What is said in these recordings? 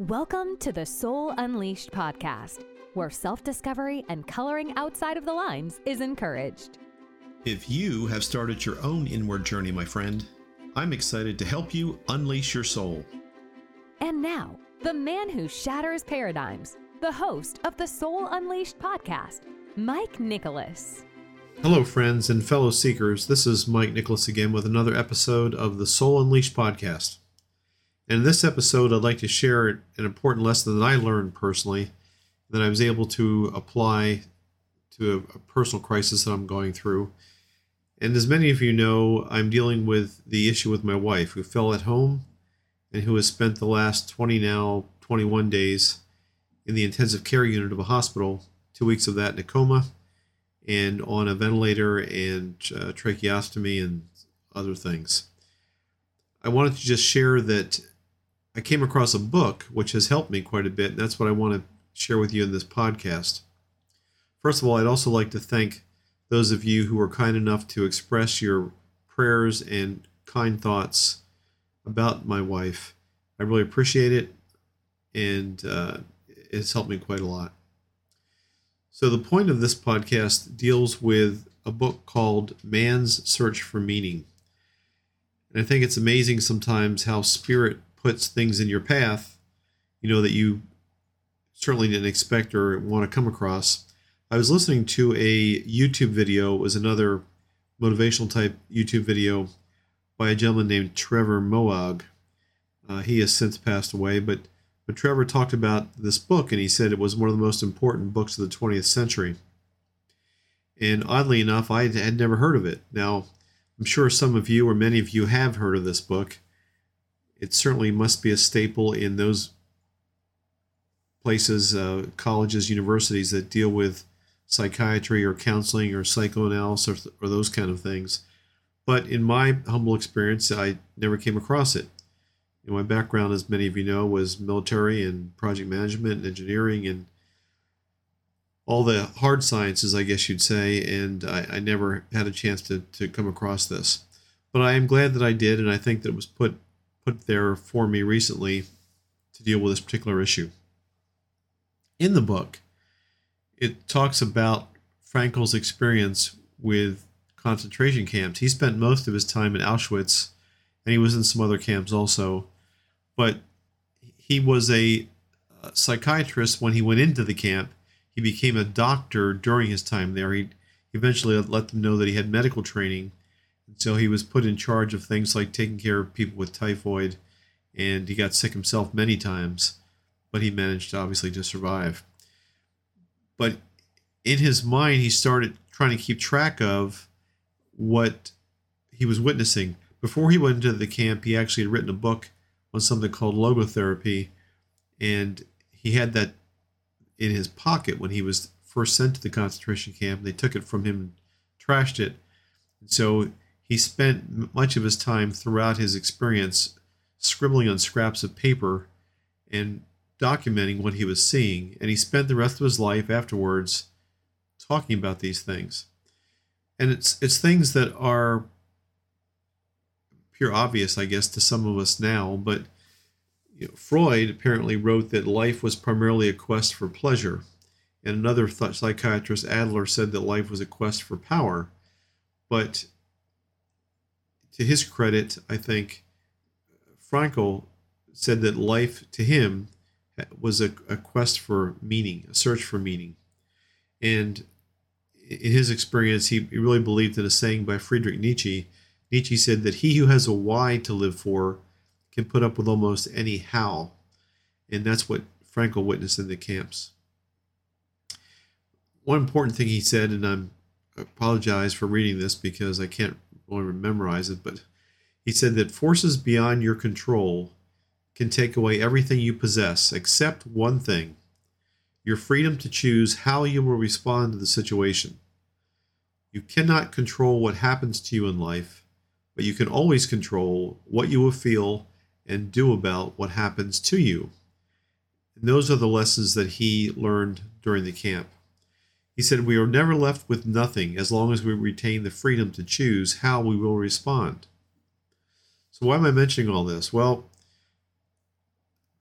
Welcome to the Soul Unleashed podcast, where self discovery and coloring outside of the lines is encouraged. If you have started your own inward journey, my friend, I'm excited to help you unleash your soul. And now, the man who shatters paradigms, the host of the Soul Unleashed podcast, Mike Nicholas. Hello, friends and fellow seekers. This is Mike Nicholas again with another episode of the Soul Unleashed podcast. And in this episode, I'd like to share an important lesson that I learned personally that I was able to apply to a, personal crisis that I'm going through. And as many of you know, I'm dealing with the issue with my wife who fell at home and who has spent the last 20 now 21 days in the intensive care unit of a hospital, two weeks of that in a coma, and on a ventilator and uh, tracheostomy and other things. I wanted to just share that I came across a book which has helped me quite a bit, and that's what I want to share with you in this podcast. First of all, I'd also like to thank those of you who were kind enough to express your prayers and kind thoughts about my wife. I really appreciate it, and uh, it's helped me quite a lot. So, the point of this podcast deals with a book called Man's Search for Meaning. And I think it's amazing sometimes how spirit puts things in your path, you know, that you certainly didn't expect or want to come across. I was listening to a YouTube video, it was another motivational type YouTube video by a gentleman named Trevor Moawad. Uh, he has since passed away, but but Trevor talked about this book and he said it was one of the most important books of the 20th century. And oddly enough, I had never heard of it. Now, I'm sure some of you or many of you have heard of this book it certainly must be a staple in those places, uh, colleges, universities that deal with psychiatry or counseling or psychoanalysis or, or those kind of things. But in my humble experience, I never came across it. You know, my background, as many of you know, was military and project management and engineering and all the hard sciences, I guess you'd say, and I, I never had a chance to, to come across this. But I am glad that I did, and I think that it was put put there for me recently to deal with this particular issue. In the book, it talks about Frankl's experience with concentration camps. He spent most of his time in Auschwitz and he was in some other camps also. But he was a, psychiatrist when he went into the camp. He became a doctor during his time there. He eventually let them know that he had medical training so he was put in charge of things like taking care of people with typhoid, and he got sick himself many times, but he managed obviously to survive. But in his mind, he started trying to keep track of what he was witnessing. Before he went into the camp, he actually had written a book on something called logotherapy, and he had that in his pocket when he was first sent to the concentration camp. They took it from him and trashed it. So he spent much of his time throughout his experience scribbling on scraps of paper and documenting what he was seeing, and he spent the rest of his life afterwards talking about these things. And it's it's things that are pure obvious, I guess, to some of us now, but you know, Freud apparently wrote that life was primarily a quest for pleasure. And another psychiatrist, Adler, said that life was a quest for power. But to his credit, I think Frankl said that life to him was a, a quest for meaning, a search for meaning. And in his experience, he, really believed in a saying by Friedrich Nietzsche. Nietzsche said that he who has a why to live for can put up with almost any how. And that's what Frankl witnessed in the camps. One important thing he said, and I'm, I apologize for reading this because I can't only memorize it, but he said that forces beyond your control can take away everything you possess except one thing your freedom to choose how you will respond to the situation. You cannot control what happens to you in life, but you can always control what you will feel and do about what happens to you. And those are the lessons that he learned during the camp. He said, We are never left with nothing as long as we retain the freedom to choose how we will respond. So, why am I mentioning all this? Well,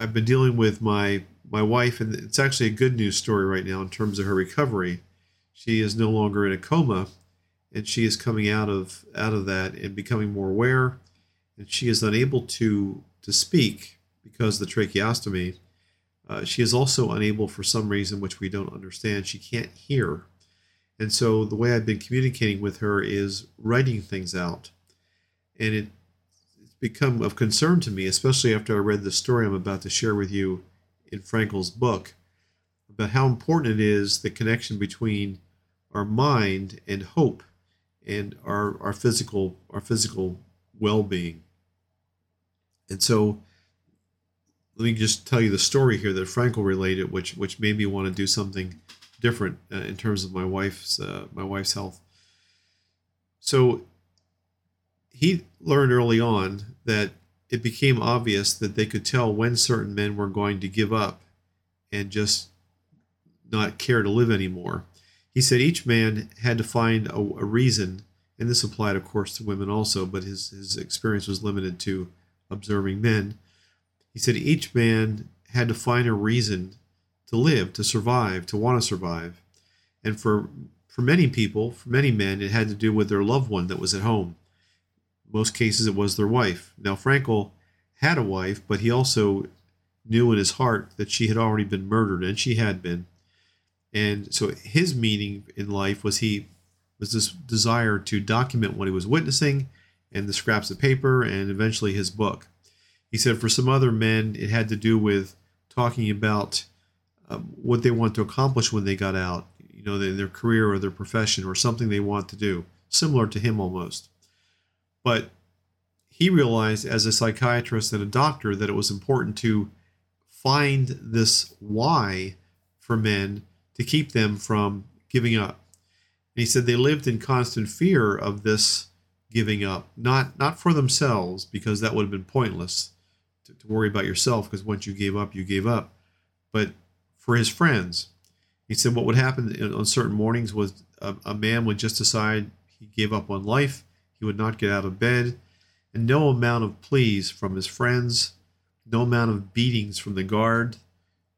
I've been dealing with my my wife, and it's actually a good news story right now in terms of her recovery. She is no longer in a coma, and she is coming out of out of that and becoming more aware. And she is unable to to speak because the tracheostomy. Uh, she is also unable, for some reason which we don't understand, she can't hear. And so the way I've been communicating with her is writing things out. And it, it's become of concern to me, especially after I read the story I'm about to share with you in Frankl's book, about how important it is the connection between our mind and hope and our, our physical our physical well-being. And so let me just tell you the story here that Frankl related, which which made me want to do something different uh, in terms of my wife's uh, my wife's health. So he learned early on that it became obvious that they could tell when certain men were going to give up and just not care to live anymore. He said each man had to find a, a reason, and this applied, of course, to women also, but his, his experience was limited to observing men. He said each man had to find a reason to live, to survive, to want to survive. And for for many people, for many men, it had to do with their loved one that was at home. In most cases, it was their wife. Now, Frankl had a wife, but he also knew in his heart that she had already been murdered, and she had been. And so his meaning in life was he was this desire to document what he was witnessing and the scraps of paper and eventually his book. He said for some other men, it had to do with talking about um, what they want to accomplish when they got out, you know, in their career or their profession or something they want to do, similar to him almost. But he realized as a psychiatrist and a doctor that it was important to find this why for men to keep them from giving up. And he said they lived in constant fear of this giving up, not not for themselves because that would have been pointless to, to worry about yourself because once you gave up, you gave up, but for his friends. He said what would happen on certain mornings was a, a man would just decide he gave up on life. He would not get out of bed, and no amount of pleas from his friends, no amount of beatings from the guard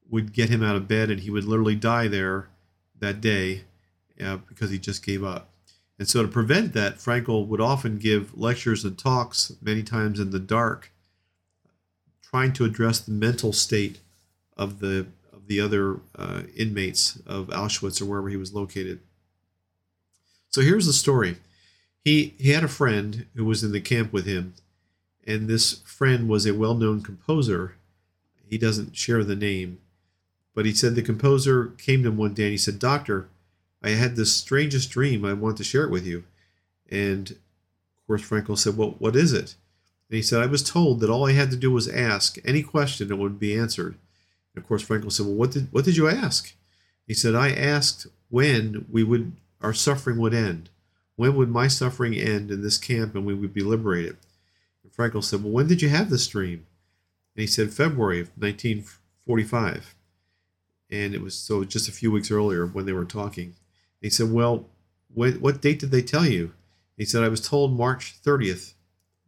would get him out of bed, and he would literally die there that day uh, because he just gave up. And so, to prevent that, Frankl would often give lectures and talks, many times in the dark, trying to address the mental state of the of the other uh, inmates of Auschwitz or wherever he was located. So here's the story. He he had a friend who was in the camp with him, and this friend was a well-known composer. He doesn't share the name, but he said the composer came to him one day and he said, "Doctor, I had this strangest dream. I want to share it with you." And of course, Frankl said, "Well, what is it?" And he said, "I was told that all I had to do was ask any question and it would be answered." And of course, Frankl said, "Well, what did what did you ask?" He said, "I asked when we would our suffering would end. When would my suffering end in this camp and we would be liberated?" And Frankl said, "Well, when did you have this dream?" And he said, "February of 1945." And it was so just a few weeks earlier when they were talking. And he said, "Well, what what date did they tell you?" He said, "I was told March 30th,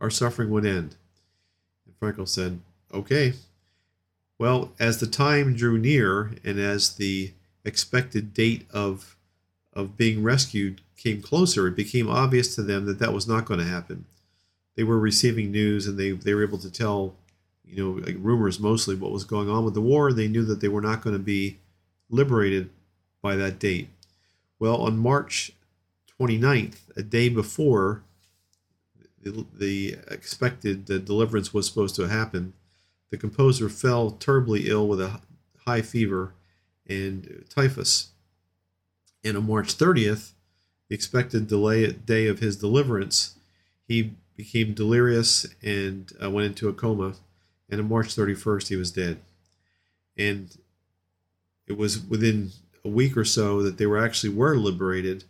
our suffering would end." And Frankl said, "Okay." Well, as the time drew near and as the expected date of of being rescued came closer, it became obvious to them that that was not going to happen. They were receiving news and they, they were able to tell, you know, like rumors mostly what was going on with the war. They knew that they were not going to be liberated by that date. Well, on March 29th, a day before the, the expected the deliverance was supposed to happen, the composer fell terribly ill with a high fever and typhus. And on March 30th, the expected delay day of his deliverance, he became delirious and uh, went into a coma. And on March 31st, he was dead. And it was within a week or so that they were actually were liberated,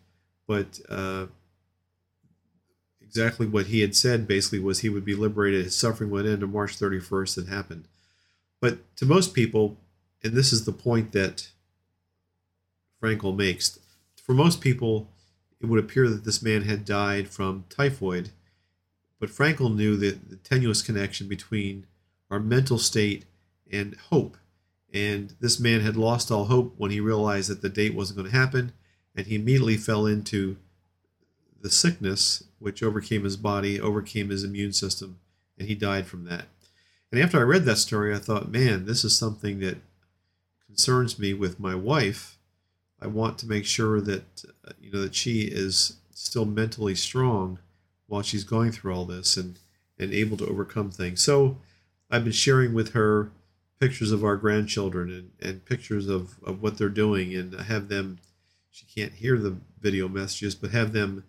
but uh, exactly what he had said basically was he would be liberated, his suffering would end on March 31st. It happened. But to most people, and this is the point that Frankl makes, for most people, it would appear that this man had died from typhoid. But Frankl knew that the tenuous connection between our mental state and hope. And this man had lost all hope when he realized that the date wasn't going to happen, and he immediately fell into the sickness, which overcame his body, overcame his immune system, and he died from that. And after I read that story, I thought, man, this is something that concerns me with my wife. I want to make sure that uh, you know that she is still mentally strong while she's going through all this and and able to overcome things. So I've been sharing with her pictures of our grandchildren and, and pictures of, of what they're doing and have them she can't hear the video messages, but have them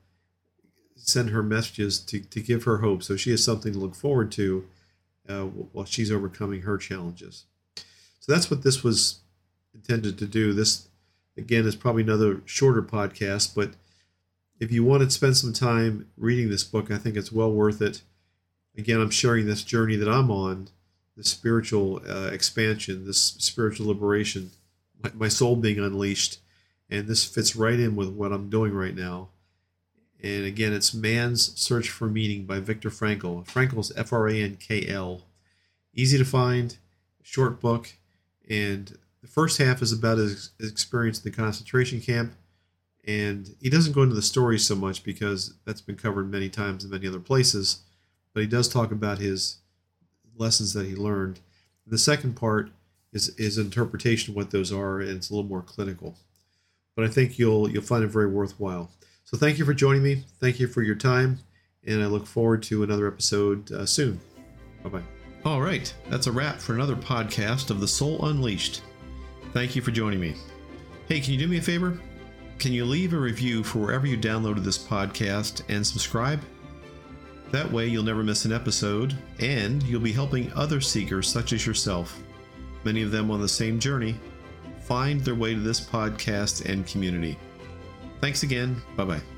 send her messages to, to give her hope so she has something to look forward to uh, while she's overcoming her challenges. So that's what this was intended to do. This, again, is probably another shorter podcast, but if you want to spend some time reading this book, I think it's well worth it. Again, I'm sharing this journey that I'm on, this spiritual uh, expansion, this spiritual liberation, my, my soul being unleashed. And this fits right in with what I'm doing right now. And again, it's Man's Search for Meaning by Viktor Frankl. Frankl's F R A N K L. Easy to find, short book. And the first half is about his experience in the concentration camp. And he doesn't go into the story so much because that's been covered many times in many other places. But he does talk about his lessons that he learned. The second part is is interpretation of what those are, and it's a little more clinical. But I think you'll you'll find it very worthwhile. So thank you for joining me. Thank you for your time, and I look forward to another episode uh, soon. Bye bye. All right, that's a wrap for another podcast of The Soul Unleashed. Thank you for joining me. Hey, can you do me a favor? Can you leave a review for wherever you downloaded this podcast and subscribe? That way, you'll never miss an episode, and you'll be helping other seekers such as yourself, many of them on the same journey, find their way to this podcast and community. Thanks again. Bye bye.